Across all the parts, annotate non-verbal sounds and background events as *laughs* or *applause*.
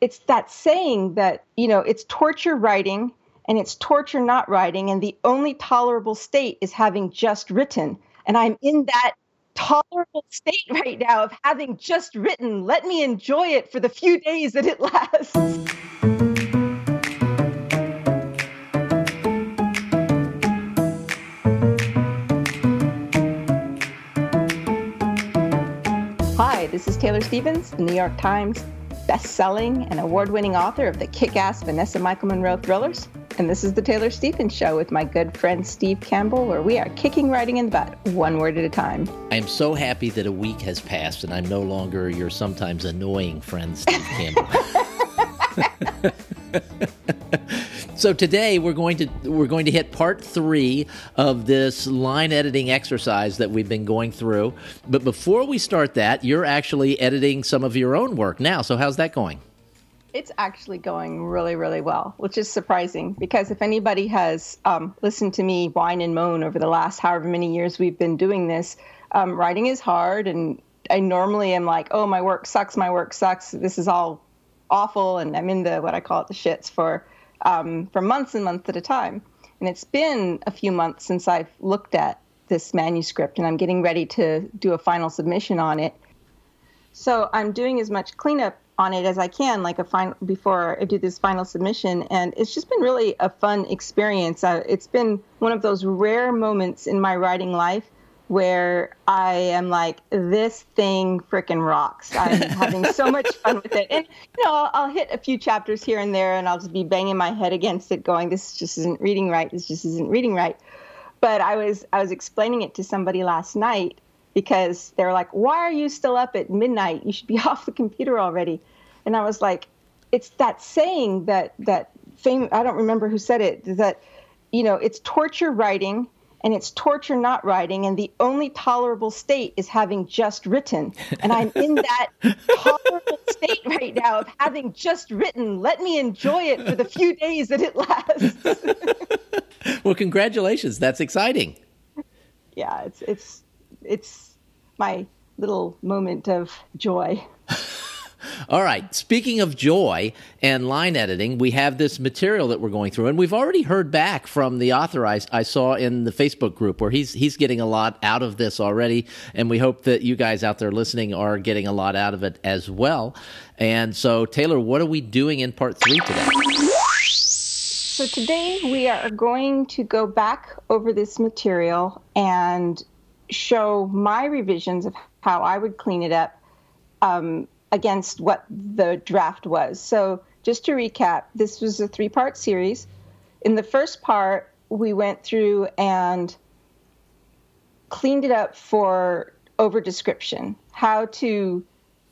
it's that saying that, you know, it's torture writing and it's torture not writing. And the only tolerable state is having just written. And I'm in that tolerable state right now of having just written. Let me enjoy it for the few days that it lasts. Hi, this is Taylor Stevens, the New York Times best-selling and award-winning author of the kick-ass Vanessa Michael Monroe thrillers. And this is the Taylor Stevens Show with my good friend Steve Campbell, where we are kicking writing in the butt, one word at a time. I am so happy that a week has passed and I'm no longer your sometimes annoying friend, Steve Campbell. *laughs* *laughs* So today we're going to we're going to hit part three of this line editing exercise that we've been going through. But before we start that, you're actually editing some of your own work now. So how's that going? It's actually going really, really well, which is surprising because if anybody has um, listened to me whine and moan over the last however many years we've been doing this, um, writing is hard. And I normally am like, oh, my work sucks, my work sucks. This is all awful. And I'm in the what I call it the shits for um, for months and months at a time. And it's been a few months since I've looked at this manuscript and I'm getting ready to do a final submission on it. So I'm doing as much cleanup on it as I can, like a final before I do this final submission, and it's just been really a fun experience. Uh, it's been one of those rare moments in my writing life where I am like, this thing freaking rocks. I'm *laughs* having so much fun with it. And, you know, I'll, I'll, hit a few chapters here and there and I'll just be banging my head against it, going, this just isn't reading right. This just isn't reading right. But I was, I was explaining it to somebody last night because they're like, why are you still up at midnight? You should be *laughs* off the computer already. And I was like, it's that saying that, that fame, I don't remember who said it, that, you know, it's torture writing and it's torture not writing and the only tolerable state is having just written. And i'm in that *laughs* tolerable state right now of having just written. Let me enjoy it for the few days that it lasts. *laughs* Well congratulations. That's exciting. Yeah it's it's it's my little moment of joy all right. Speaking of joy and line editing, we have this material that we're going through, and we've already heard back from the author I, I, saw in the Facebook group where he's he's getting a lot out of this already, and we hope that you guys out there listening are getting a lot out of it as well. And so, Taylor, what are we doing in part three today? So today we are going to go back over this material and show my revisions of how I would clean it up. Um, against what the draft was. So, just to recap, this was a three part series. In the first part, we went through and cleaned it up for over description, how to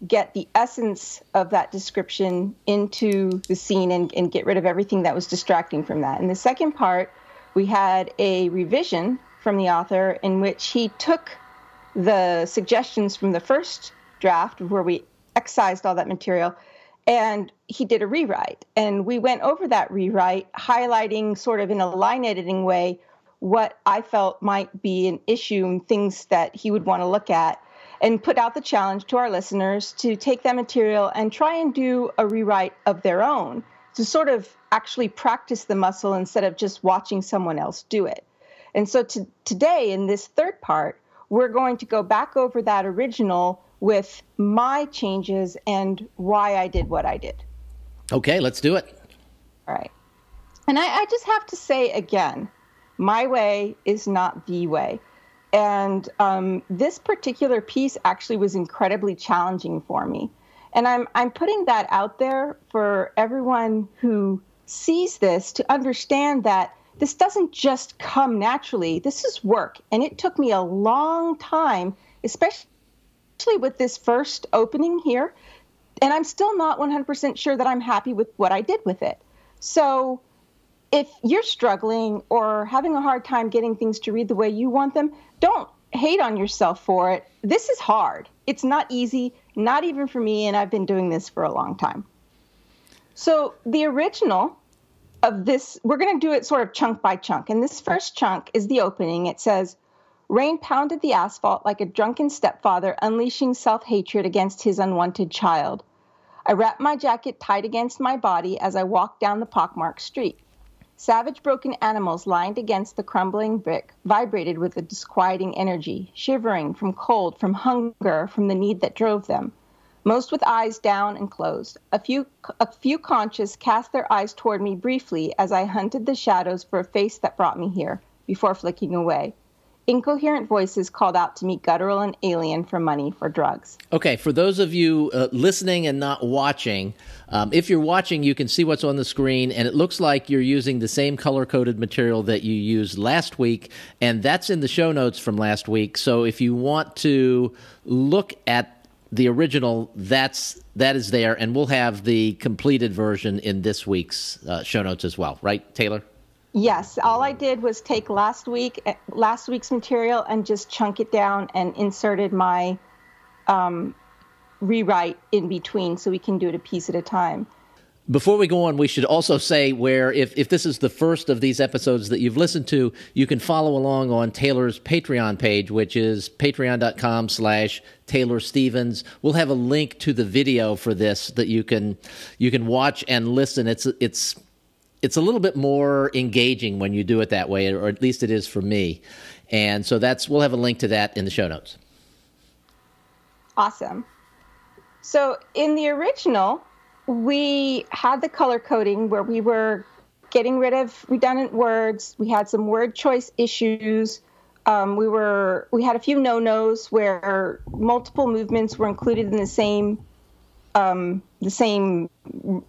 get the essence of that description into the scene and, and get rid of everything that was distracting from that. In the second part, we had a revision from the author in which he took the suggestions from the first draft, where we excised all that material and he did a rewrite. And we went over that rewrite highlighting sort of in a line editing way what i felt might be an issue and things that he would want to look at and put out the challenge to our listeners to take that material and try and do a rewrite of their own to sort of actually practice the muscle instead of just watching someone else do it. And so to, today in this third part we're going to go back over that original with my changes and why I did what I did. Okay, let's do it. All right. And I, I just have to say again, my way is not the way. And um, this particular piece actually was incredibly challenging for me. And I'm, I'm putting that out there for everyone who sees this to understand that this doesn't just come naturally. This is work. And it took me a long time, especially especially with this first opening here. And I'm still not 100% sure that I'm happy with what I did with it. So if you're struggling or having a hard time getting things to read the way you want them, don't hate on yourself for it. This is hard. It's not easy, not even for me, and I've been doing this for a long time. So the original of this, we're going to do it sort of chunk by chunk. And this first chunk is the opening. It says, Rain pounded the asphalt like a drunken stepfather unleashing self hatred against his unwanted child. I wrapped my jacket tight against my body as I walked down the pockmarked street. Savage broken animals lined against the crumbling brick vibrated with a disquieting energy, shivering from cold, from hunger, from the need that drove them. Most with eyes down and closed. A few, a few conscious cast their eyes toward me briefly as I hunted the shadows for a face that brought me here, before flicking away. Incoherent voices called out to me guttural and alien for money for drugs. Okay, for those of you uh, listening and not watching, um, if you're watching, you can see what's on the screen, and it looks like you're using the same color coded material that you used last week, and that's in the show notes from last week. So if you want to look at the original, that's that is there, and we'll have the completed version in this week's uh, show notes as well, right, Taylor? Yes, all I did was take last week eh, last week's material and just chunk it down and inserted my um, rewrite in between, so we can do it a piece at a time. Before we go on, we should also say where if, if this is the first of these episodes that you've listened to, you can follow along on Taylor's Patreon page, which is patreon.com slash Taylor Stevens. We'll have a link to the video for this that you can you can watch and listen. It's it's it's a little bit more engaging when you do it that way, or at least it is for me. And so that's we'll have a link to that in the show notes. Awesome. So in the original, we had the color coding where we were getting rid of redundant words. We had some word choice issues. Um, we were we had a few no nos where multiple movements were included in the same um, the same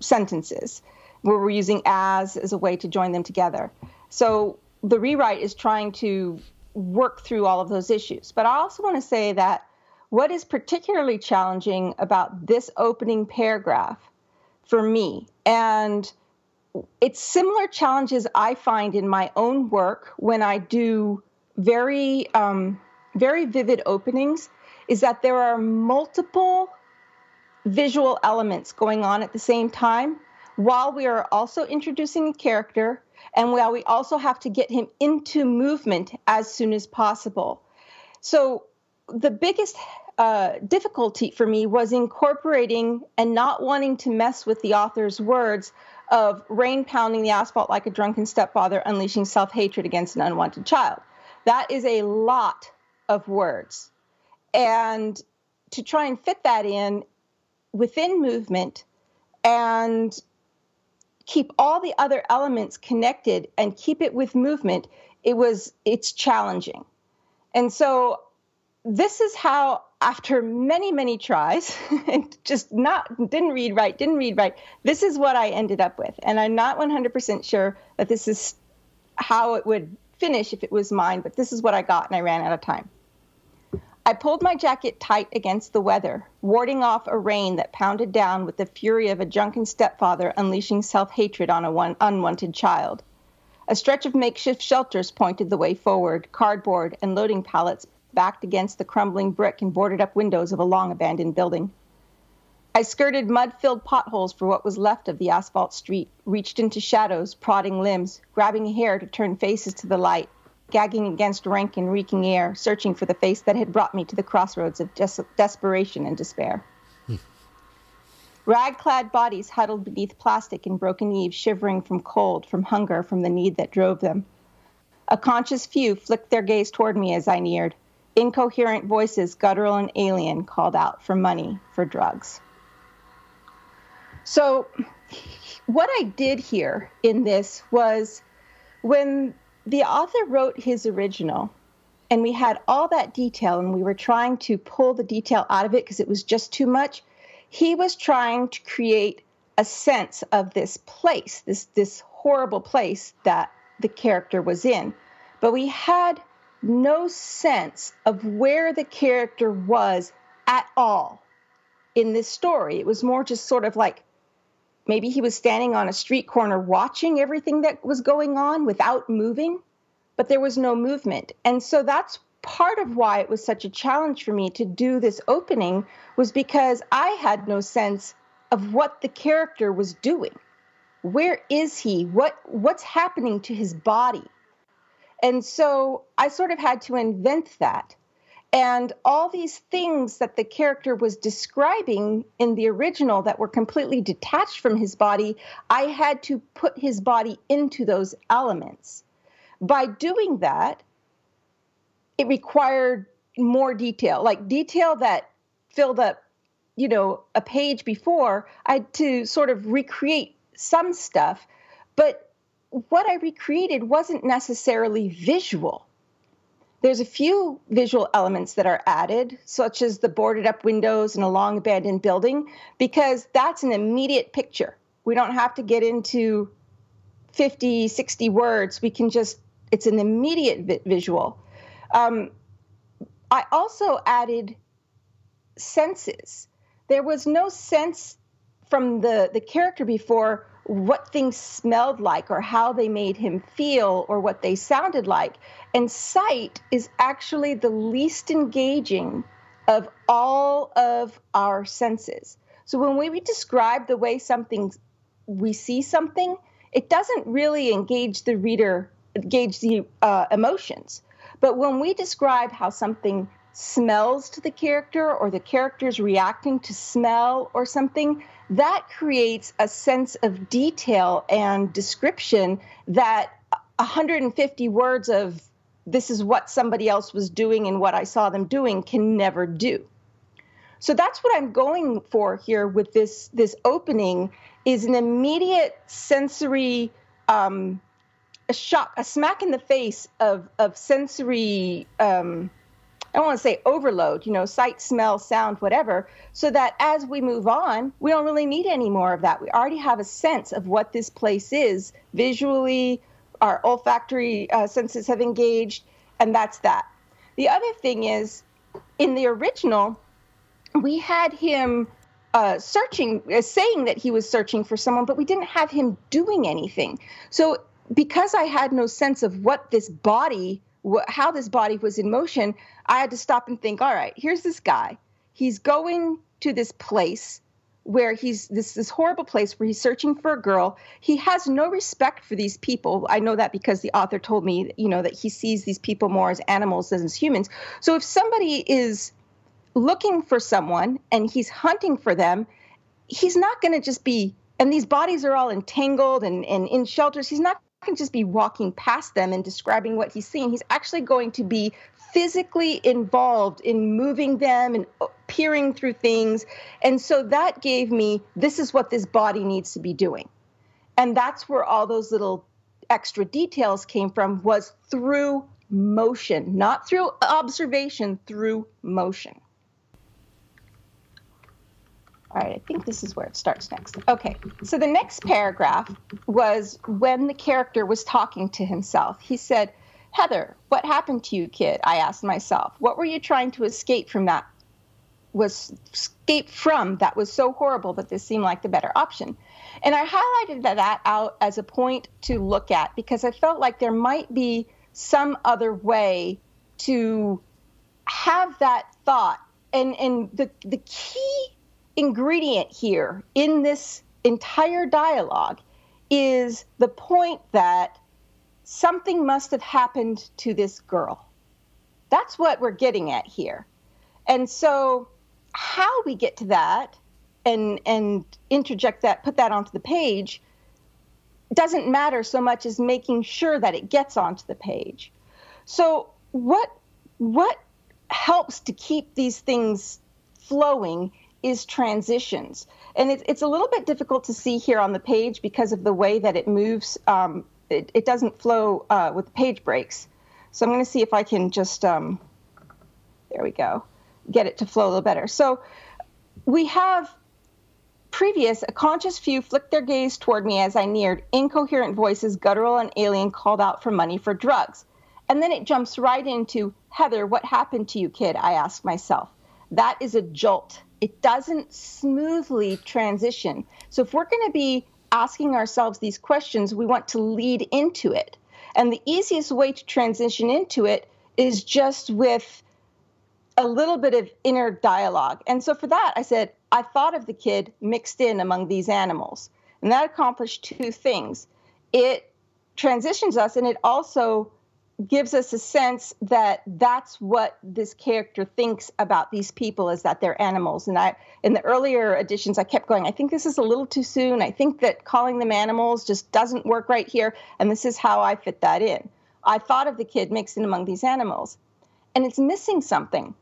sentences where we're using as as a way to join them together. So the rewrite is trying to work through all of those issues. But I also want to say that what is particularly challenging about this opening paragraph for me, and it's similar challenges I find in my own work when I do very, um, very vivid openings, is that there are multiple visual elements going on at the same time while we are also introducing a character and while we also have to get him into movement as soon as possible. So, the biggest uh, difficulty for me was incorporating and not wanting to mess with the author's words of rain pounding the asphalt like a drunken stepfather, unleashing self hatred against an unwanted child. That is a lot of words. And to try and fit that in within movement and keep all the other elements connected and keep it with movement it was it's challenging. And so this is how after many many tries *laughs* and just not didn't read right didn't read right this is what i ended up with. And i'm not 100% sure that this is how it would finish if it was mine but this is what i got and i ran out of time I pulled my jacket tight against the weather, warding off a rain that pounded down with the fury of a drunken stepfather unleashing self hatred on a one unwanted child. A stretch of makeshift shelters pointed the way forward, cardboard and loading pallets backed against the crumbling brick and boarded up windows of a long abandoned building. I skirted mud filled potholes for what was left of the asphalt street, reached into shadows, prodding limbs, grabbing hair to turn faces to the light, gagging against rank and reeking air, searching for the face that had brought me to the crossroads of des- desperation and despair. Hmm. Rag clad bodies huddled beneath plastic in broken eaves, shivering from cold, from hunger, from the need that drove them. A conscious few flicked their gaze toward me as I neared. Incoherent voices, guttural and alien, called out for money, for drugs. So, what I did here in this was when the author wrote his original and we had all that detail and we were trying to pull the detail out of it because it was just too much. He was trying to create a sense of this place this this horrible place that the character was in. But we had no sense of where the character was at all in this story. It was more just sort of like Maybe he was standing on a street corner watching everything that was going on without moving, but there was no movement. And so that's part of why it was such a challenge for me to do this opening was because I had no sense of what the character was doing. Where is he? What what's happening to his body? And so I sort of had to invent that. And all these things that the character was describing in the original that were completely detached from his body, I had to put his body into those elements. By doing that, it required more detail, like detail that filled up, you know, a page before. I had to sort of recreate some stuff, but what I recreated wasn't necessarily visual. There's a few visual elements that are added, such as the boarded up windows in a long abandoned building, because that's an immediate picture. We don't have to get into 50, 60 words. We can just, it's an immediate vi- visual. Um, I also added senses. There was no sense from the, the character before what things smelled like or how they made him feel or what they sounded like. And sight is actually the least engaging of all of our senses. So when we describe the way something we see something, it doesn't really engage the reader, engage the uh, emotions. But when we describe how something smells to the character or the character's reacting to smell or something, that creates a sense of detail and description that 150 words of this is what somebody else was doing and what I saw them doing can never do. So that's what I'm going for here with this this opening is an immediate sensory um, a shock, a smack in the face of of sensory um, I don't want to say overload, you know, sight, smell, sound, whatever, so that as we move on, we don't really need any more of that. We already have a sense of what this place is visually, our olfactory uh, senses have engaged, and that's that. The other thing is, in the original, we had him uh, searching, uh, saying that he was searching for someone, but we didn't have him doing anything. So, because I had no sense of what this body wh- how this body was in motion, I had to stop and think, all right, here's this guy. He's going to this place where he's this this horrible place where he's searching for a girl. He has no respect for these people. I know that because the author told me, you know, that he sees these people more as animals than as humans. So if somebody is looking for someone and he's hunting for them, he's not going to just be and these bodies are all entangled and, and in shelters. He's not can just be walking past them and describing what he's seeing. He's actually going to be physically involved in moving them and uh, peering through things. And so that gave me this is what this body needs to be doing. And that's where all those little extra details came from was through motion, not through observation, through motion. All right, I think this is where it starts next. Okay, so the next paragraph was when the character was talking to himself. He said, Heather, what happened to you, kid? I asked myself. What were you trying to escape from that? Was escape from that was so horrible that this seemed like the better option. And I highlighted that out as a point to look at because I felt like there might be some other way to have that thought. And and the the key ingredient here in this entire dialogue is the point that something must have happened to this girl. That's what we're getting at here. And so, how we get to that and, and interject that, put that onto the page, doesn't matter so much as making sure that it gets onto the page. So, what, what helps to keep these things flowing is transitions. And it, it's a little bit difficult to see here on the page because of the way that it moves. Um, it, it, doesn't flow uh, with page breaks. So I'm going to see if I can just, um, there we go, get it to flow a little better. So we have previous, a conscious few flicked their gaze toward me as I neared. Incoherent voices, guttural and alien, called out for money for drugs. And then it jumps right into Heather, what happened to you, kid? I asked myself. That is a jolt it doesn't smoothly transition. So if we're going to be asking ourselves these questions, we want to lead into it. And the easiest way to transition into it is just with a little bit of inner dialogue. And so for that, I said, I thought of the kid mixed in among these animals. And that accomplished two things. It transitions us and it also gives us a sense that that's what this character thinks about these people is that they're animals. And i in the earlier editions i kept going i think this is a little too soon. I think that calling them animals just doesn't work right here and this is how i fit that in. I thought of the kid mixed in among these animals and it's missing something.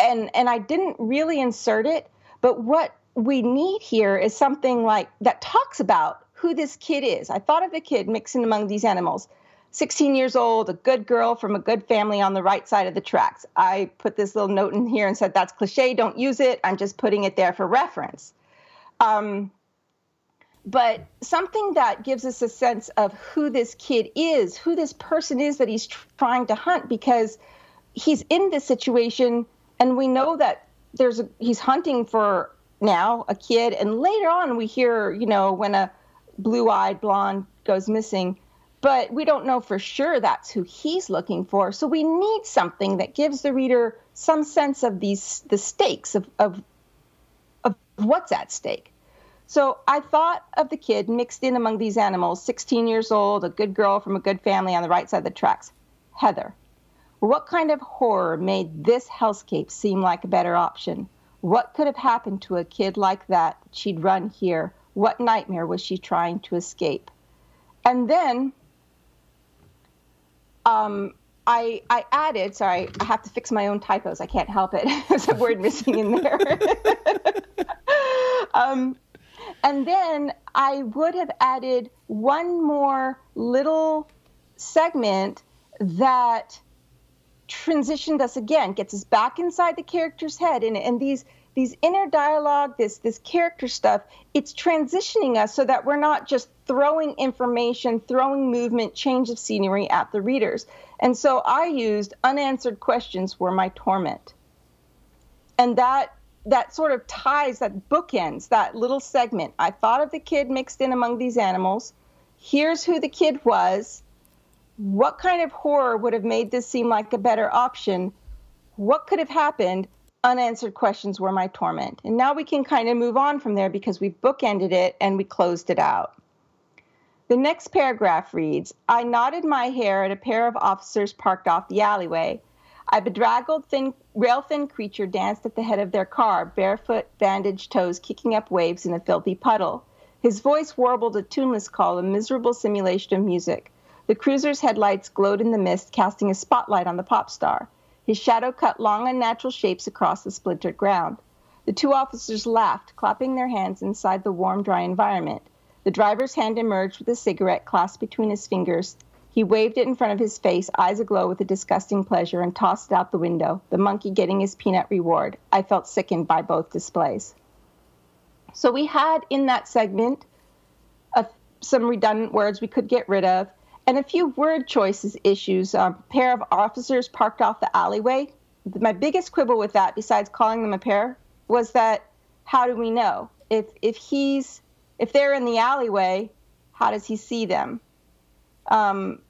And and i didn't really insert it but what we need here is something like that talks about who this kid is. I thought of the kid mixing among these animals 16 years old, a good girl from a good family on the right side of the tracks. I put this little note in here and said, that's cliche, don't use it. I'm just putting it there for reference. Um, but something that gives us a sense of who this kid is, who this person is that he's trying to hunt, because he's in this situation and we know that there's a, he's hunting for now a kid and later on we hear you know when a blue-eyed blonde goes missing but we don't know for sure that's who he's looking for. So we need something that gives the reader some sense of these the stakes of, of, of what's at stake. So I thought of the kid mixed in among these animals, 16 years old, a good girl from a good family on the right side of the tracks, Heather. What kind of horror made this hellscape seem like a better option? What could have happened to a kid like that? She'd run here. What nightmare was she trying to escape? And then um, I, I added, sorry, I have to fix my own typos. I can't help it. *laughs* There's a word missing in there. *laughs* um, and then I would have added one more little segment that transitioned us again, gets us back inside the character's head. And, and these these inner dialogue, this this character stuff, it's transitioning us so that we're not just throwing information, throwing movement, change of scenery at the readers. And so I used unanswered questions were my torment. And that that sort of ties that bookends that little segment. I thought of the kid mixed in among these animals. Here's who the kid was. What kind of horror would have made this seem like a better option? What could have happened? Unanswered questions were my torment. And now we can kind of move on from there because we bookended it and we closed it out. The next paragraph reads I knotted my hair at a pair of officers parked off the alleyway. A bedraggled, thin, rail thin creature danced at the head of their car, barefoot, bandaged toes kicking up waves in a filthy puddle. His voice warbled a tuneless call, a miserable simulation of music. The cruiser's headlights glowed in the mist, casting a spotlight on the pop star. His shadow cut long, unnatural shapes across the splintered ground. The two officers laughed, clapping their hands inside the warm, dry environment. The driver's hand emerged with a cigarette clasped between his fingers. He waved it in front of his face, eyes aglow with a disgusting pleasure, and tossed it out the window, the monkey getting his peanut reward. I felt sickened by both displays. So we had in that segment a, some redundant words we could get rid of and a few word choices issues. Um, a pair of officers parked off the alleyway. My biggest quibble with that, besides calling them a pair, was that how do we know if if he's if they're in the alleyway, how does he see them? Um,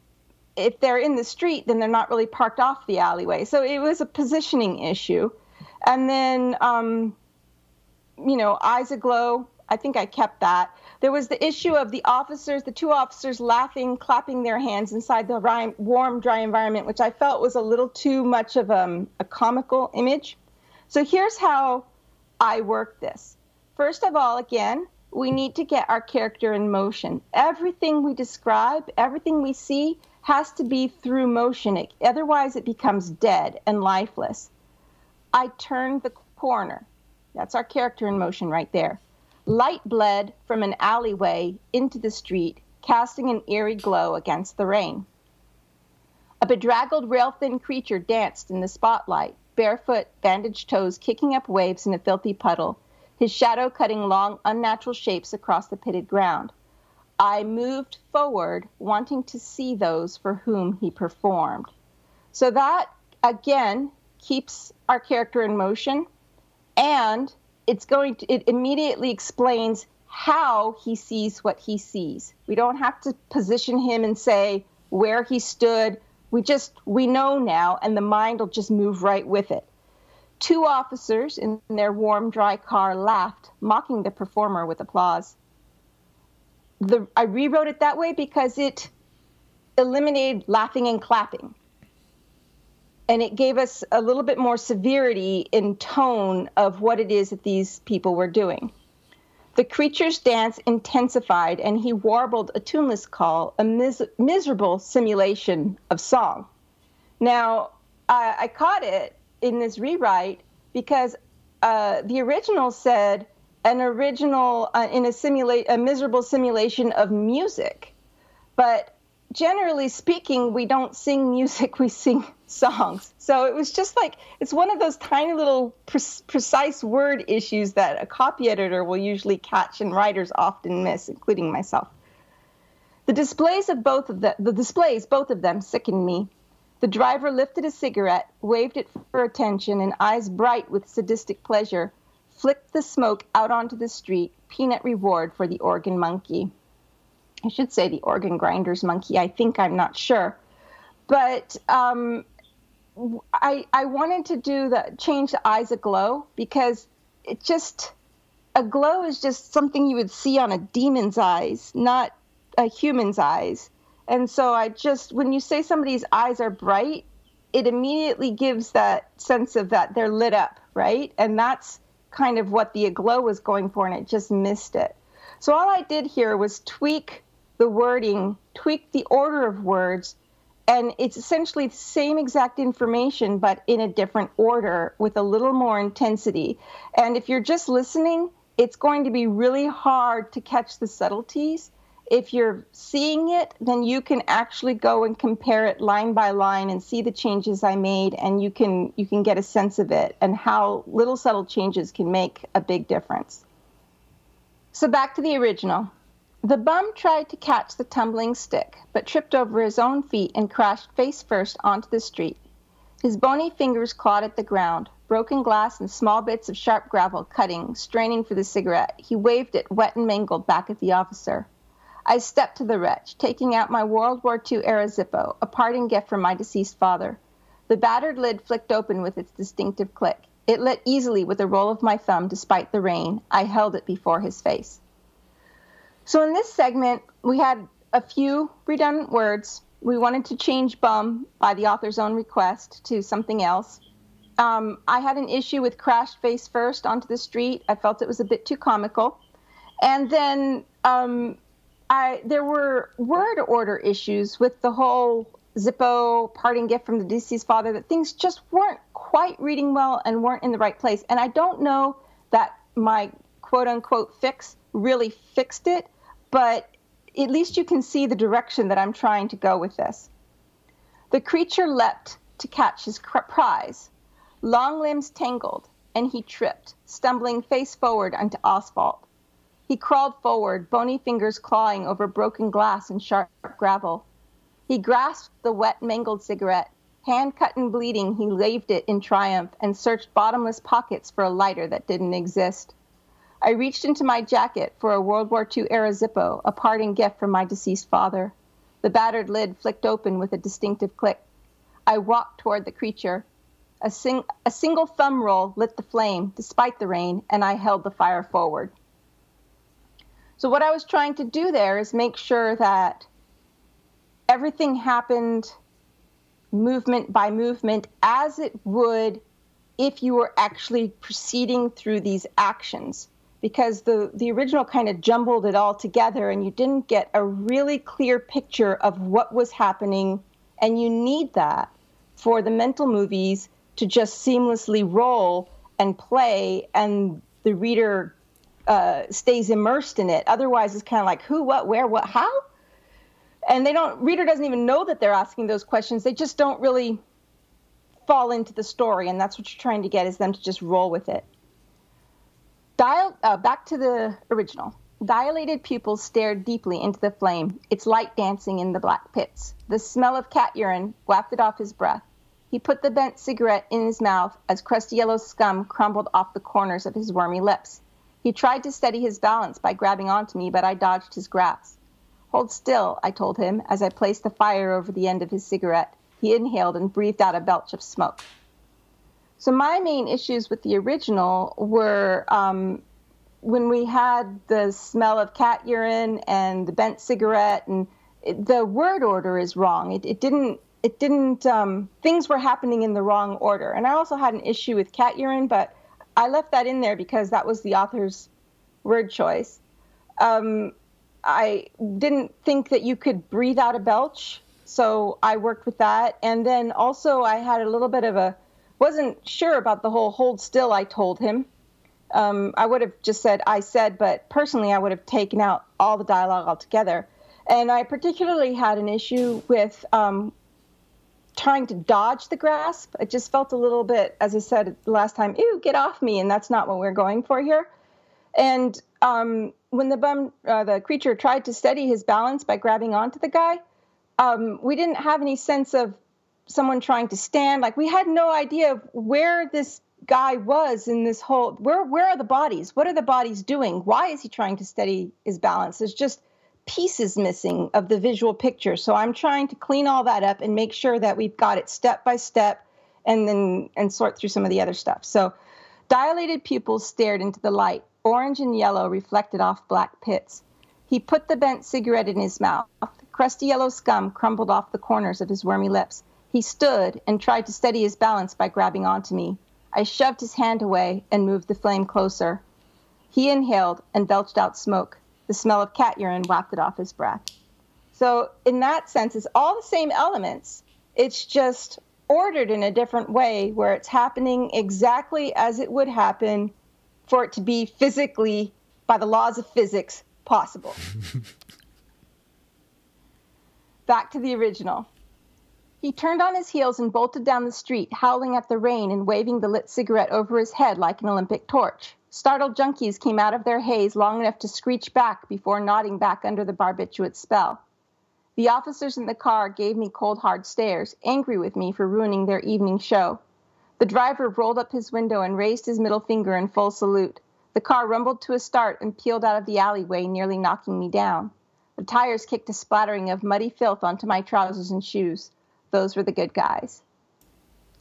if they're in the street, then they're not really parked off the alleyway. So it was a positioning issue. And then, um, you know, eyes aglow. I think I kept that. There was the issue of the officers, the two officers laughing, clapping their hands inside the warm, dry environment, which I felt was a little too much of um, a comical image. So here's how I work this. First of all, again, we need to get our character in motion. Everything we describe, everything we see, has to be through motion. It, otherwise, it becomes dead and lifeless. I turn the corner. That's our character in motion right there. Light bled from an alleyway into the street, casting an eerie glow against the rain. A bedraggled, rail thin creature danced in the spotlight, barefoot, bandaged toes kicking up waves in a filthy puddle, his shadow cutting long, unnatural shapes across the pitted ground. I moved forward, wanting to see those for whom he performed. So that, again, keeps our character in motion and it's going to it immediately explains how he sees what he sees. We don't have to position him and say where he stood. We just we know now and the mind will just move right with it. Two officers in their warm dry car laughed, mocking the performer with applause. The I rewrote it that way because it eliminated laughing and clapping. And it gave us a little bit more severity in tone of what it is that these people were doing. The creature's dance intensified, and he warbled a tuneless call, a mis- miserable simulation of song. Now, I, caught it in this rewrite because uh, the original said an original uh, in a simulate a miserable simulation of music, but generally speaking, we don't sing music; *laughs* we sing songs. So it was just like it's one of those tiny little pre- precise word issues that a copy editor will usually catch and writers often miss, including myself. The displays of both of the, the displays, both of them, sickened me. The driver lifted a cigarette, waved it for attention, and eyes bright with sadistic pleasure, flicked the smoke out onto the street. Peanut reward for the organ monkey. I should say the organ grinder's monkey. I think I'm not sure, but um, I I wanted to do the change the eyes aglow because it just a glow is just something you would see on a demon's eyes, not a human's eyes. And so I just, when you say somebody's eyes are bright, it immediately gives that sense of that they're lit up, right? And that's kind of what the aglow was going for, and it just missed it. So all I did here was tweak the wording, tweak the order of words, and it's essentially the same exact information, but in a different order with a little more intensity. And if you're just listening, it's going to be really hard to catch the subtleties if you're seeing it, then you can actually go and compare it line by line and see the changes I made, and you can you can get a sense of it and how little subtle changes can make a big difference. So back to the original. The bum tried to catch the tumbling stick, but tripped over his own feet and crashed face first onto the street. His bony fingers clawed at the ground, broken glass and small bits of sharp gravel cutting, straining for the cigarette. He waved it, wet and mangled, back at the officer. I stepped to the wretch, taking out my World War II era Zippo, a parting gift from my deceased father. The battered lid flicked open with its distinctive click. It lit easily with a roll of my thumb despite the rain. I held it before his face. So, in this segment, we had a few redundant words. We wanted to change bum by the author's own request to something else. Um, I had an issue with crashed face first onto the street. I felt it was a bit too comical. And then um, I there were word order issues with the whole Zippo parting gift from the deceased father that things just weren't quite reading well and weren't in the right place. And I don't know that my quote unquote fix really fixed it, but at least you can see the direction that I'm trying to go with this. The creature leapt to catch his prize. Long limbs tangled, and he tripped, stumbling face forward onto asphalt. He crawled forward, bony fingers clawing over broken glass and sharp gravel. He grasped the wet, mangled cigarette. Hand cut and bleeding, he laved it in triumph and searched bottomless pockets for a lighter that didn't exist. I reached into my jacket for a World War II era Zippo, a parting gift from my deceased father. The battered lid flicked open with a distinctive click. I walked toward the creature. A, sing- a single thumb roll lit the flame, despite the rain, and I held the fire forward. So what I was trying to do there is make sure that everything happened movement by movement as it would if you were actually proceeding through these actions because the, the original kind of jumbled it all together and you didn't get a really clear picture of what was happening and you need that for the mental movies to just seamlessly roll and play and the reader uh, stays immersed in it. Otherwise, it's kind of like who, what, where, what, how, and they don't. Reader doesn't even know that they're asking those questions. They just don't really fall into the story, and that's what you're trying to get is them to just roll with it. Dial uh, back to the original. Dilated pupils stared deeply into the flame, its light dancing in the black pits. The smell of cat urine wafted off his breath. He put the bent cigarette in his mouth as crusty yellow scum crumbled off the corners of his wormy lips. He tried to steady his balance by grabbing onto me, but I dodged his grasp. Hold still, I told him as I placed the fire over the end of his cigarette. He inhaled and breathed out a belch of smoke. So, my main issues with the original were um, when we had the smell of cat urine and the bent cigarette, and it, the word order is wrong. It, it didn't. It didn't. Um, things were happening in the wrong order. And I also had an issue with cat urine, but I left that in there because that was the author's word choice. Um, I didn't think that you could breathe out a belch, so I worked with that. And then also, I had a little bit of a wasn't sure about the whole hold still. I told him. Um, I would have just said I said, but personally, I would have taken out all the dialogue altogether. And I particularly had an issue with um, trying to dodge the grasp. It just felt a little bit, as I said last time, ew, get off me. And that's not what we're going for here. And um, when the bum, uh, the creature tried to steady his balance by grabbing onto the guy, um, we didn't have any sense of someone trying to stand. Like we had no idea of where this guy was in this whole. Where where are the bodies? What are the bodies doing? Why is he trying to steady his balance? There's just pieces missing of the visual picture. So I'm trying to clean all that up and make sure that we've got it step by step, and then and sort through some of the other stuff. So dilated pupils stared into the light. Orange and yellow reflected off black pits. He put the bent cigarette in his mouth. Crusty yellow scum crumbled off the corners of his wormy lips. He stood and tried to steady his balance by grabbing onto me. I shoved his hand away and moved the flame closer. He inhaled and belched out smoke. The smell of cat urine wafted off his breath. So, in that sense, it's all the same elements. It's just ordered in a different way where it's happening exactly as it would happen for it to be physically, by the laws of physics, possible. *laughs* Back to the original. He turned on his heels and bolted down the street, howling at the rain and waving the lit cigarette over his head like an Olympic torch. Startled junkies came out of their haze long enough to screech back before nodding back under the barbiturate spell. The officers in the car gave me cold, hard stares, angry with me for ruining their evening show. The driver rolled up his window and raised his middle finger in full salute. The car rumbled to a start and peeled out of the alleyway, nearly knocking me down. The tires kicked a splattering of muddy filth onto my trousers and shoes. Those were the good guys.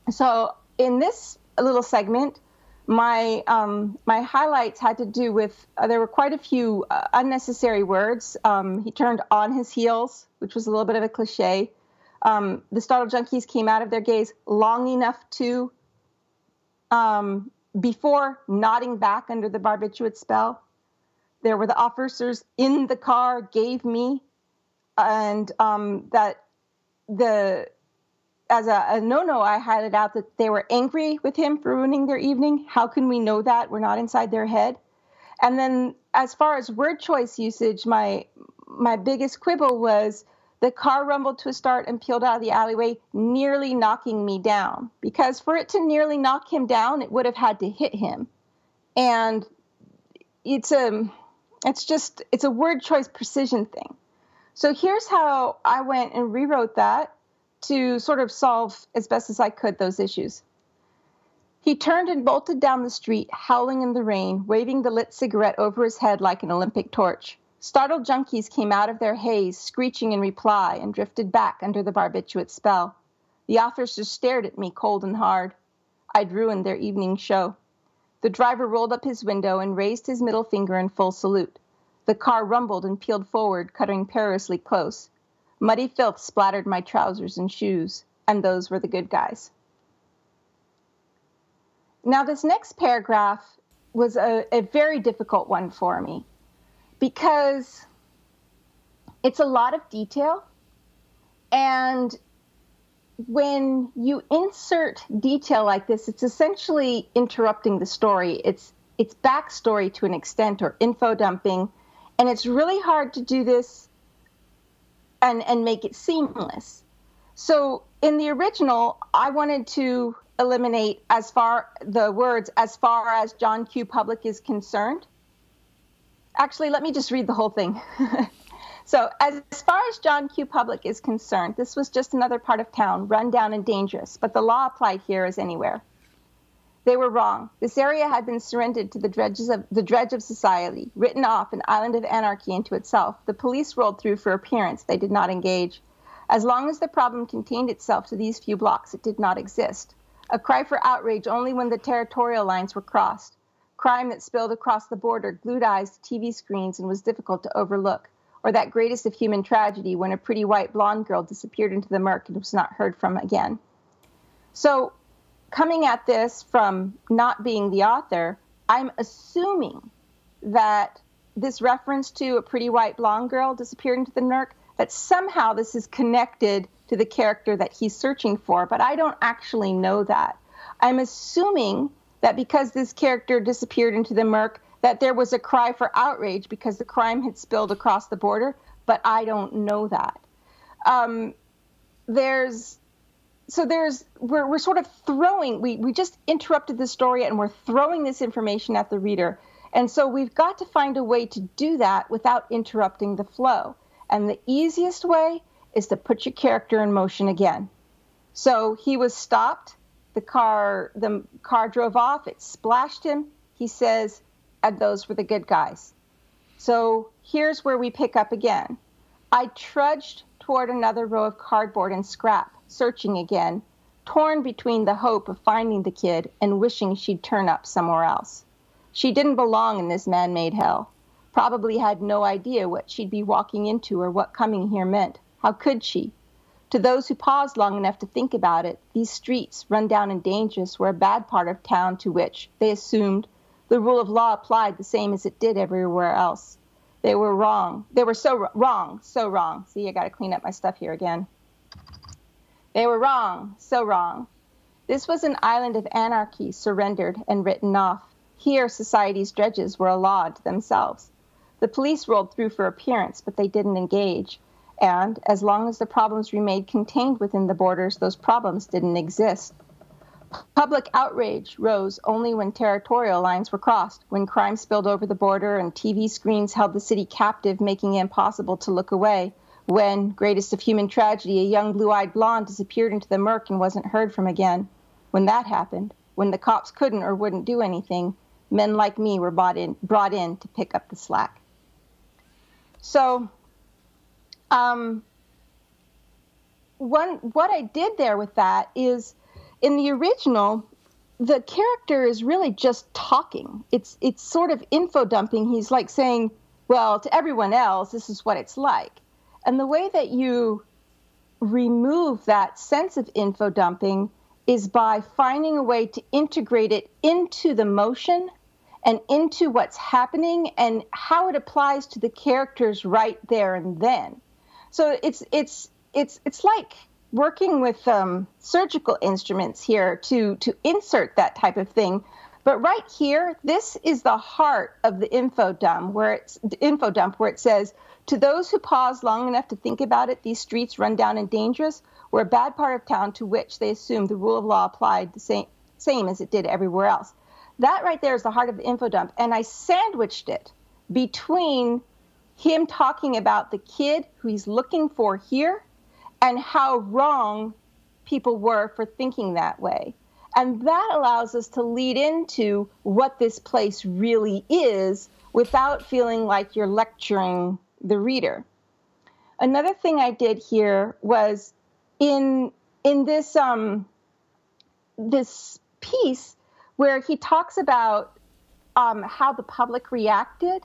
So, in this little segment, my um, my highlights had to do with uh, there were quite a few uh, unnecessary words. Um, he turned on his heels, which was a little bit of a cliche. Um, the startled junkies came out of their gaze long enough to um, before nodding back under the barbiturate spell, there were the officers in the car gave me, and um, that the as a, a no-no, I it out that they were angry with him for ruining their evening. How can we know that? We're not inside their head. And then, as far as word choice usage, my my biggest quibble was the car rumbled to a start and peeled out of the alleyway, nearly knocking me down. Because for it to nearly knock him down, it would have had to hit him. And it's a it's just it's a word choice precision thing. So here's how I went and rewrote that to sort of solve as best as I could those issues. He turned and bolted down the street, howling in the rain, waving the lit cigarette over his head like an Olympic torch. Startled junkies came out of their haze, screeching in reply, and drifted back under the barbiturate spell. The officers stared at me cold and hard. I'd ruined their evening show. The driver rolled up his window and raised his middle finger in full salute. The car rumbled and peeled forward, cutting perilously close. Muddy filth splattered my trousers and shoes, and those were the good guys. Now, this next paragraph was a, a very difficult one for me because it's a lot of detail. And when you insert detail like this, it's essentially interrupting the story. It's it's backstory to an extent or info dumping. And it's really hard to do this and, and make it seamless. So in the original, I wanted to eliminate as far the words as far as John Q. Public is concerned actually, let me just read the whole thing. *laughs* so, as, as far as John Q. Public is concerned, this was just another part of town, run down and dangerous, but the law applied here as anywhere. They were wrong. This area had been surrendered to the dredges of the dredge of society, written off an island of anarchy into itself. The police rolled through for appearance. They did not engage. As long as the problem contained itself to these few blocks, it did not exist. A cry for outrage only when the territorial lines were crossed crime that spilled across the border glued eyes to TV screens and was difficult to overlook. or that greatest of human tragedy when a pretty white blonde girl disappeared into the murk and was not heard from again. So, coming at this from not being the author, I'm assuming that this reference to a pretty white blonde girl disappearing into the murk, that somehow this is connected to the character that he's searching for, but I don't actually know that. I'm assuming that because this character disappeared into the murk, that there was a cry for outrage because the crime had spilled across the border, but I don't know that. Um, there's so there's we're, we're sort of throwing we, we just interrupted the story and we're throwing this information at the reader. And so we've got to find a way to do that without interrupting the flow. And the easiest way is to put your character in motion again. So he was stopped. The car the car drove off. It splashed him. He says and those were the good guys. So here's where we pick up again. I trudged toward another row of cardboard and scrap searching again torn between the hope of finding the kid and wishing she'd turn up somewhere else she didn't belong in this man-made hell probably had no idea what she'd be walking into or what coming here meant how could she to those who paused long enough to think about it, these streets, run down and dangerous, were a bad part of town to which, they assumed, the rule of law applied the same as it did everywhere else. They were wrong. They were so wrong, so wrong. See, I got to clean up my stuff here again. They were wrong, so wrong. This was an island of anarchy surrendered and written off. Here, society's dredges were a law to themselves. The police rolled through for appearance, but they didn't engage and as long as the problems remained contained within the borders, those problems didn't exist. Public outrage rose only when territorial lines were crossed, when crime spilled over the border and TV screens held the city captive, making it impossible to look away, when, greatest of human tragedy, a young blue eyed blonde disappeared into the murk and wasn't heard from again. When that happened, when the cops couldn't or wouldn't do anything, men like me were brought in, brought in to pick up the slack. So um, one what I did there with that is in the original, the character is really just talking. It's it's sort of info dumping. He's like saying, "Well, to everyone else, this is what it's like," and the way that you remove that sense of info dumping is by finding a way to integrate it into the motion and into what's happening and how it applies to the characters right there and then. So it's it's it's it's like working with um, surgical instruments here to to insert that type of thing. But right here, this is the heart of the info dump where it's info dump where it says, to those who pause long enough to think about it, these streets run down and dangerous were a bad part of town to which they assumed the rule of law applied the same same as it did everywhere else. That right there is the heart of the info dump. And I sandwiched it between him talking about the kid who he's looking for here and how wrong people were for thinking that way. And that allows us to lead into what this place really is without feeling like you're lecturing the reader. Another thing I did here was in in this um, this piece where he talks about um, how the public reacted.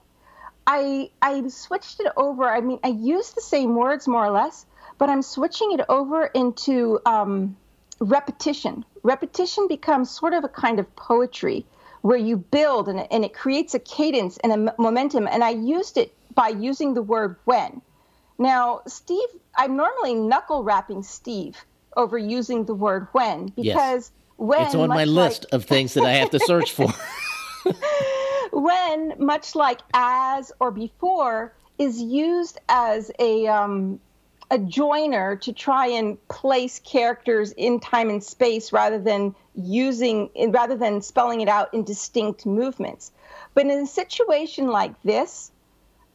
I I switched it over. I mean, I used the same words more or less, but I'm switching it over into um, repetition. Repetition becomes sort of a kind of poetry where you build and, and it creates a cadence and a momentum. And I used it by using the word when. Now, Steve, I'm normally knuckle rapping Steve over using the word when because yes. when it's on my list of things that I have to search for. *laughs* *laughs* when, much like as or before, is used as a um, a joiner to try and place characters in time and space rather than using rather than spelling it out in distinct movements. But in a situation like this,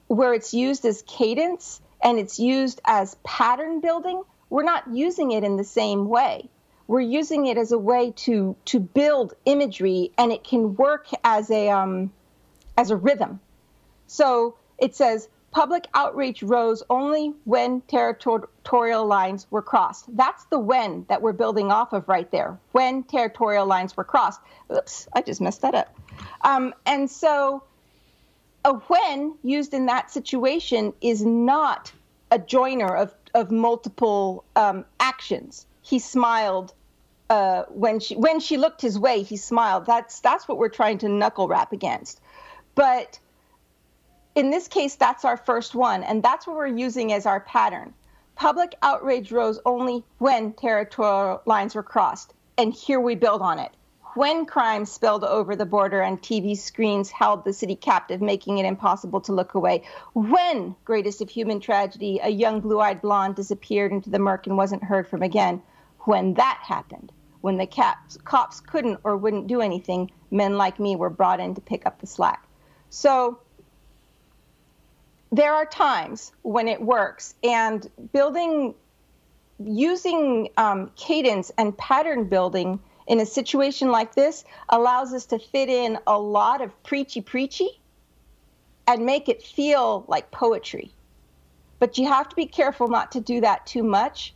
where it's used as cadence and it's used as pattern building, we're not using it in the same way we're using it as a way to to build imagery and it can work as a um, as a rhythm so it says public outreach rose only when territorial lines were crossed that's the when that we're building off of right there when territorial lines were crossed oops i just messed that up um, and so a when used in that situation is not a joiner of, of multiple um, actions. He smiled uh, when she when she looked his way. He smiled. That's that's what we're trying to knuckle rap against. But in this case, that's our first one, and that's what we're using as our pattern. Public outrage rose only when territorial lines were crossed, and here we build on it when crime spilled over the border and TV screens held the city captive, making it impossible to look away. When, greatest of human tragedy, a young blue eyed blonde disappeared into the murk and wasn't heard from again. When that happened, when the caps, cops couldn't or wouldn't do anything, men like me were brought in to pick up the slack. So there are times when it works, and building, using um, cadence and pattern building in a situation like this allows us to fit in a lot of preachy preachy and make it feel like poetry. But you have to be careful not to do that too much,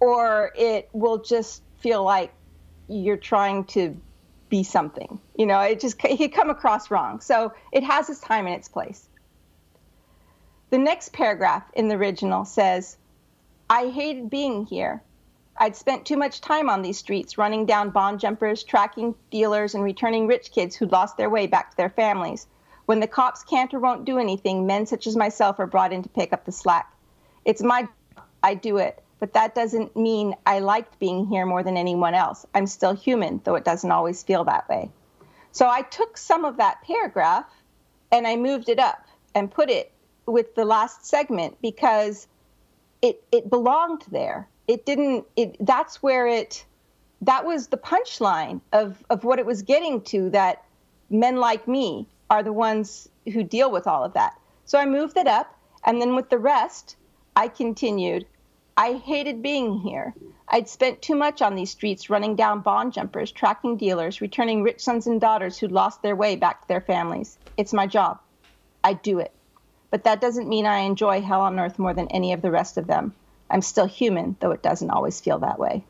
or it will just feel like you're trying to be something. You know, it just can come across wrong. So it has its time and its place. The next paragraph in the original says, I hated being here. I'd spent too much time on these streets, running down bond jumpers, tracking dealers, and returning rich kids who'd lost their way back to their families. When the cops can't or won't do anything, men such as myself are brought in to pick up the slack. It's my I do it, but that doesn't mean I liked being here more than anyone else. I'm still human, though it doesn't always feel that way. So I took some of that paragraph and I moved it up and put it with the last segment because it it belonged there. It didn't it that's where it that was the punchline of of what it was getting to that men like me are the ones who deal with all of that. So i moved it up and then with the rest i continued. I hated being here. I'd spent too much on these streets running down bond jumpers tracking dealers returning rich sons and daughters who'd lost their way back to their families. It's my job. I do it but that doesn't mean i enjoy hell on earth more than any of the rest of them I'm still human, though it doesn't always feel that way.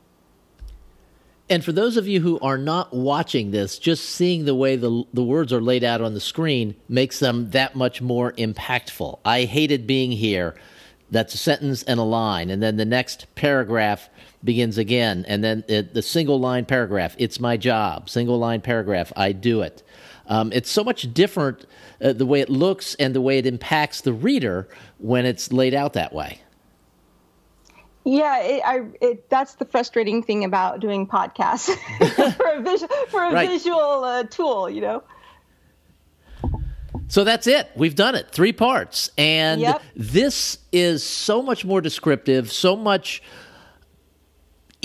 And for those of you who are not watching this, just seeing the way the, the words are laid out on the screen makes them that much more impactful. I hated being here. That's a sentence and a line. And then the next paragraph begins again. And then it, the single line paragraph, it's my job. Single line paragraph, I do it. Um, it's so much different uh, the way it looks and the way it impacts the reader when it's laid out that way. Yeah, it, I, it, that's the frustrating thing about doing podcasts *laughs* for a, visual, for a right. visual uh, tool, you know. So that's it. We've done it. Three parts. And yep. this is so much more descriptive, so much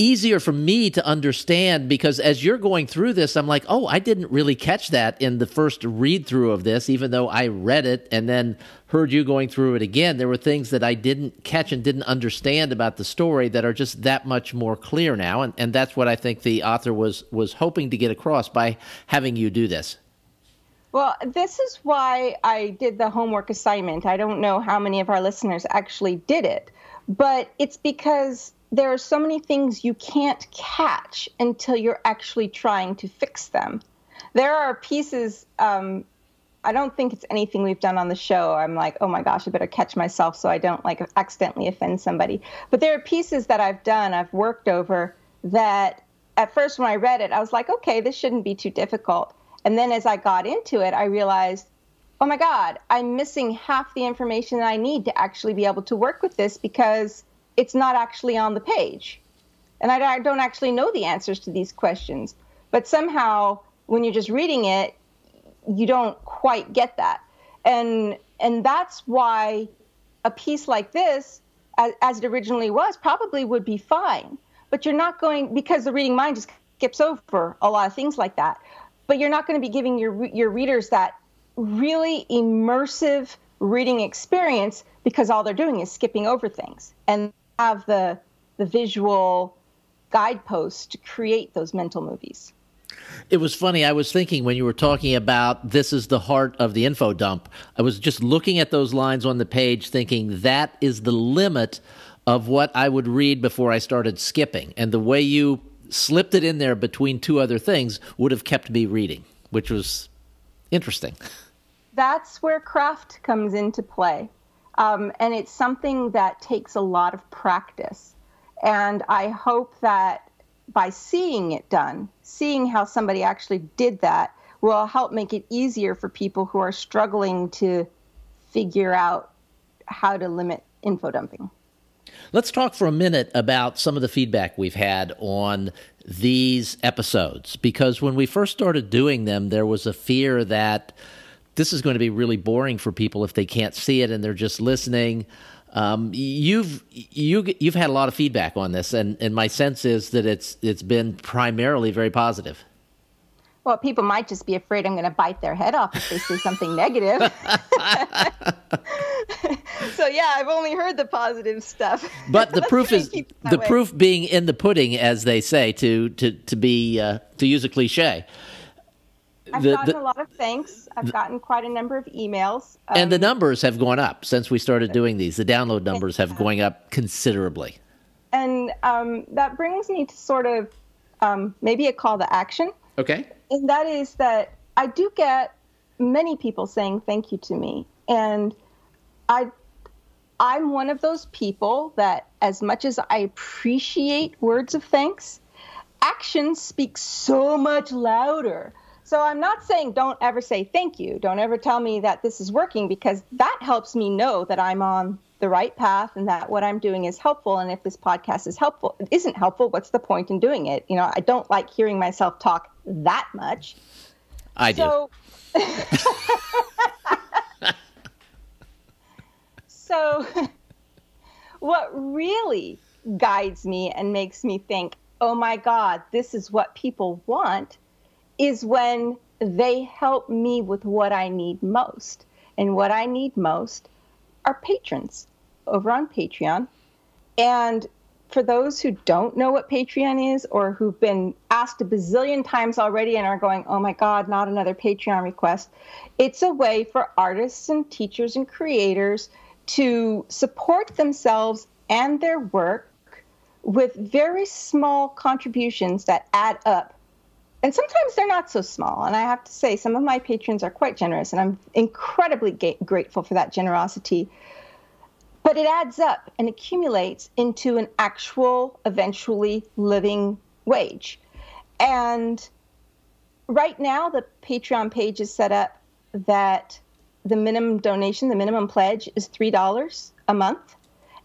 easier for me to understand because as you're going through this, I'm like, oh, I didn't really catch that in the first read through of this, even though I read it and then heard you going through it again. There were things that I didn't catch and didn't understand about the story that are just that much more clear now. And, and that's what I think the author was, was hoping to get across by having you do this. Well, this is why I did the homework assignment. I don't know how many of our listeners actually did it, but it's because there are so many things you can't catch until you're actually trying to fix them. There are pieces, um, I don't think it's anything we've done on the show. I'm like, oh my gosh, I better catch myself so I don't like accidentally offend somebody. But there are pieces that I've done, I've worked over that at first when I read it, I was like, okay, this shouldn't be too difficult. And then as I got into it, I realized, oh my God, I'm missing half the information that I need to actually be able to work with this because it's not actually on the page. And I, don't actually know the answers to these questions. But somehow, when you're just reading it, you don't quite get that. And and that's why a piece like this, as, as, it originally was, probably would be fine. But you're not going because the reading mind just skips over a lot of things like that. But you're not going to be giving your your readers that really immersive reading experience because all they're doing is skipping over things. And have the the visual guideposts to create those mental movies. It was funny. I was thinking when you were talking about this is the heart of the info dump. I was just looking at those lines on the page, thinking that is the limit of what I would read before I started skipping. And the way you slipped it in there between two other things would have kept me reading, which was interesting that's where craft comes into play. Um, and it's something that takes a lot of practice. And I hope that by seeing it done, seeing how somebody actually did that, will help make it easier for people who are struggling to figure out how to limit info dumping. Let's talk for a minute about some of the feedback we've had on these episodes because when we first started doing them, there was a fear that this is going to be really boring for people if they can't see it and they're just listening. Um, you've you you've had a lot of feedback on this, and, and my sense is that it's it's been primarily very positive. Well, people might just be afraid I'm going to bite their head off if they say something negative. *laughs* so yeah, I've only heard the positive stuff. But the *laughs* proof is the way. proof being in the pudding, as they say, to to to be uh, to use a cliche. I've the, gotten the, a lot of thanks. I've gotten quite a number of emails. Um, and the um, numbers have gone up since we started doing these. The download numbers have going up considerably. And um, that brings me to sort of um, maybe a call to action. Okay. And that is that I do get many people saying thank you to me. And I I'm one of those people that as much as I appreciate words of thanks, actions speak so much louder. So I'm not saying don't ever say thank you. Don't ever tell me that this is working because that helps me know that I'm on the right path and that what I'm doing is helpful. And if this podcast is helpful, isn't helpful, what's the point in doing it? You know, I don't like hearing myself talk that much. I so, do. *laughs* so, what really guides me and makes me think, oh my God, this is what people want is when they help me with what I need most. And what I need most are patrons over on Patreon. And for those who don't know what Patreon is or who've been asked a bazillion times already and are going, oh my God, not another Patreon request, it's a way for artists and teachers and creators to support themselves and their work with very small contributions that add up and sometimes they're not so small. And I have to say, some of my patrons are quite generous, and I'm incredibly ga- grateful for that generosity. But it adds up and accumulates into an actual, eventually living wage. And right now, the Patreon page is set up that the minimum donation, the minimum pledge is $3 a month.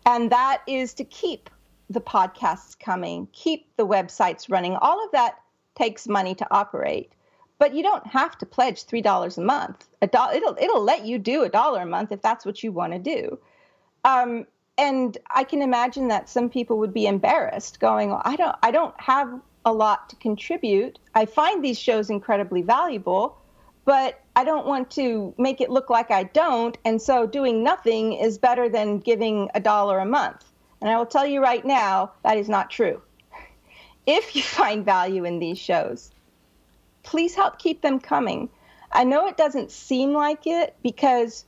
And that is to keep the podcasts coming, keep the websites running, all of that takes money to operate. But you don't have to pledge three dollars a month. A do- it'll it'll let you do a dollar a month if that's what you want to do. Um, and I can imagine that some people would be embarrassed, going, "I don't I don't have a lot to contribute. I find these shows incredibly valuable, but I don't want to make it look like I don't. And so doing nothing is better than giving a dollar a month. And I will tell you right now, that is not true if you *laughs* find value in these shows, please help keep them coming. I know it doesn't seem like it because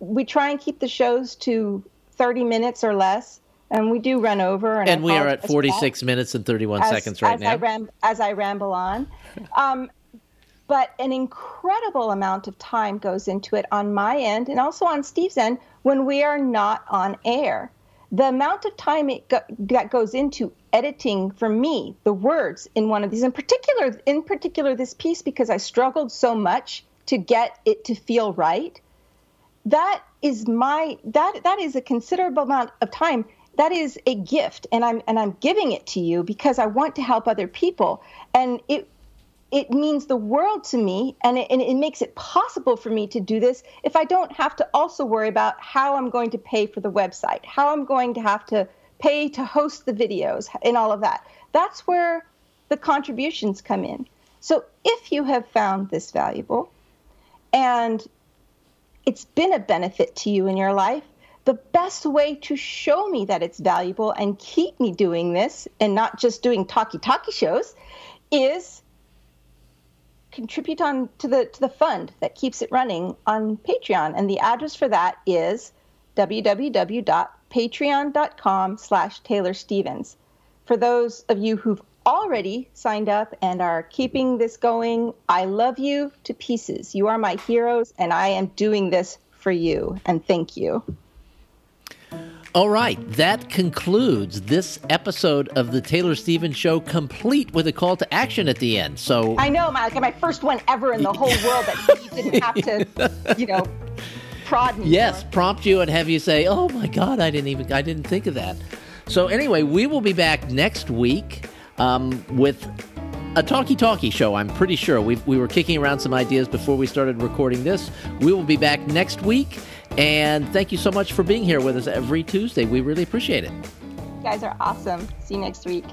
we try and keep the shows to 30 minutes or less, and we do run over. And, and we are at 46 minutes and 31 as, seconds right as now. I ram- as I ramble on. *laughs* Um, but an incredible amount of time goes into it on my end and also on Steve's end when we are not on air the amount of time it go- that goes into editing for me the words in one of these in particular in particular this piece because i struggled so much to get it to feel right. That is my that that is a considerable amount of time. That is a gift and i'm and i'm giving it to you because i want to help other people. And it it means the world to me and it, and it makes it possible for me to do this if I don't have to also worry about how I'm going to pay for the website, how I'm going to have to pay to host the videos and all of that. That's where the contributions come in. So if you have found this valuable and it's been a benefit to you in your life, the best way to show me that it's valuable and keep me doing this and not just doing talkie talkie shows is contribute on to the to the fund that keeps it running on Patreon. And the address for that is www.patreon.com slash Taylor Stevens. For those of you who've already signed up and are keeping this going, I love you to pieces. You are my heroes, and I am doing this for you. And thank you. All right, that concludes this episode of the Taylor Stevens Show, complete with a call to action at the end. So I know, my, like my first one ever in the whole world that you didn't have to, *laughs* you know, prod me. Yes, for. prompt you and have you say, "Oh my God, I didn't even, I didn't think of that." So anyway, we will be back next week um, with a talkie talkie show. I'm pretty sure we we were kicking around some ideas before we started recording this. We will be back next week. And thank you so much for being here with us every Tuesday. We really appreciate it. You guys are awesome. See you next week.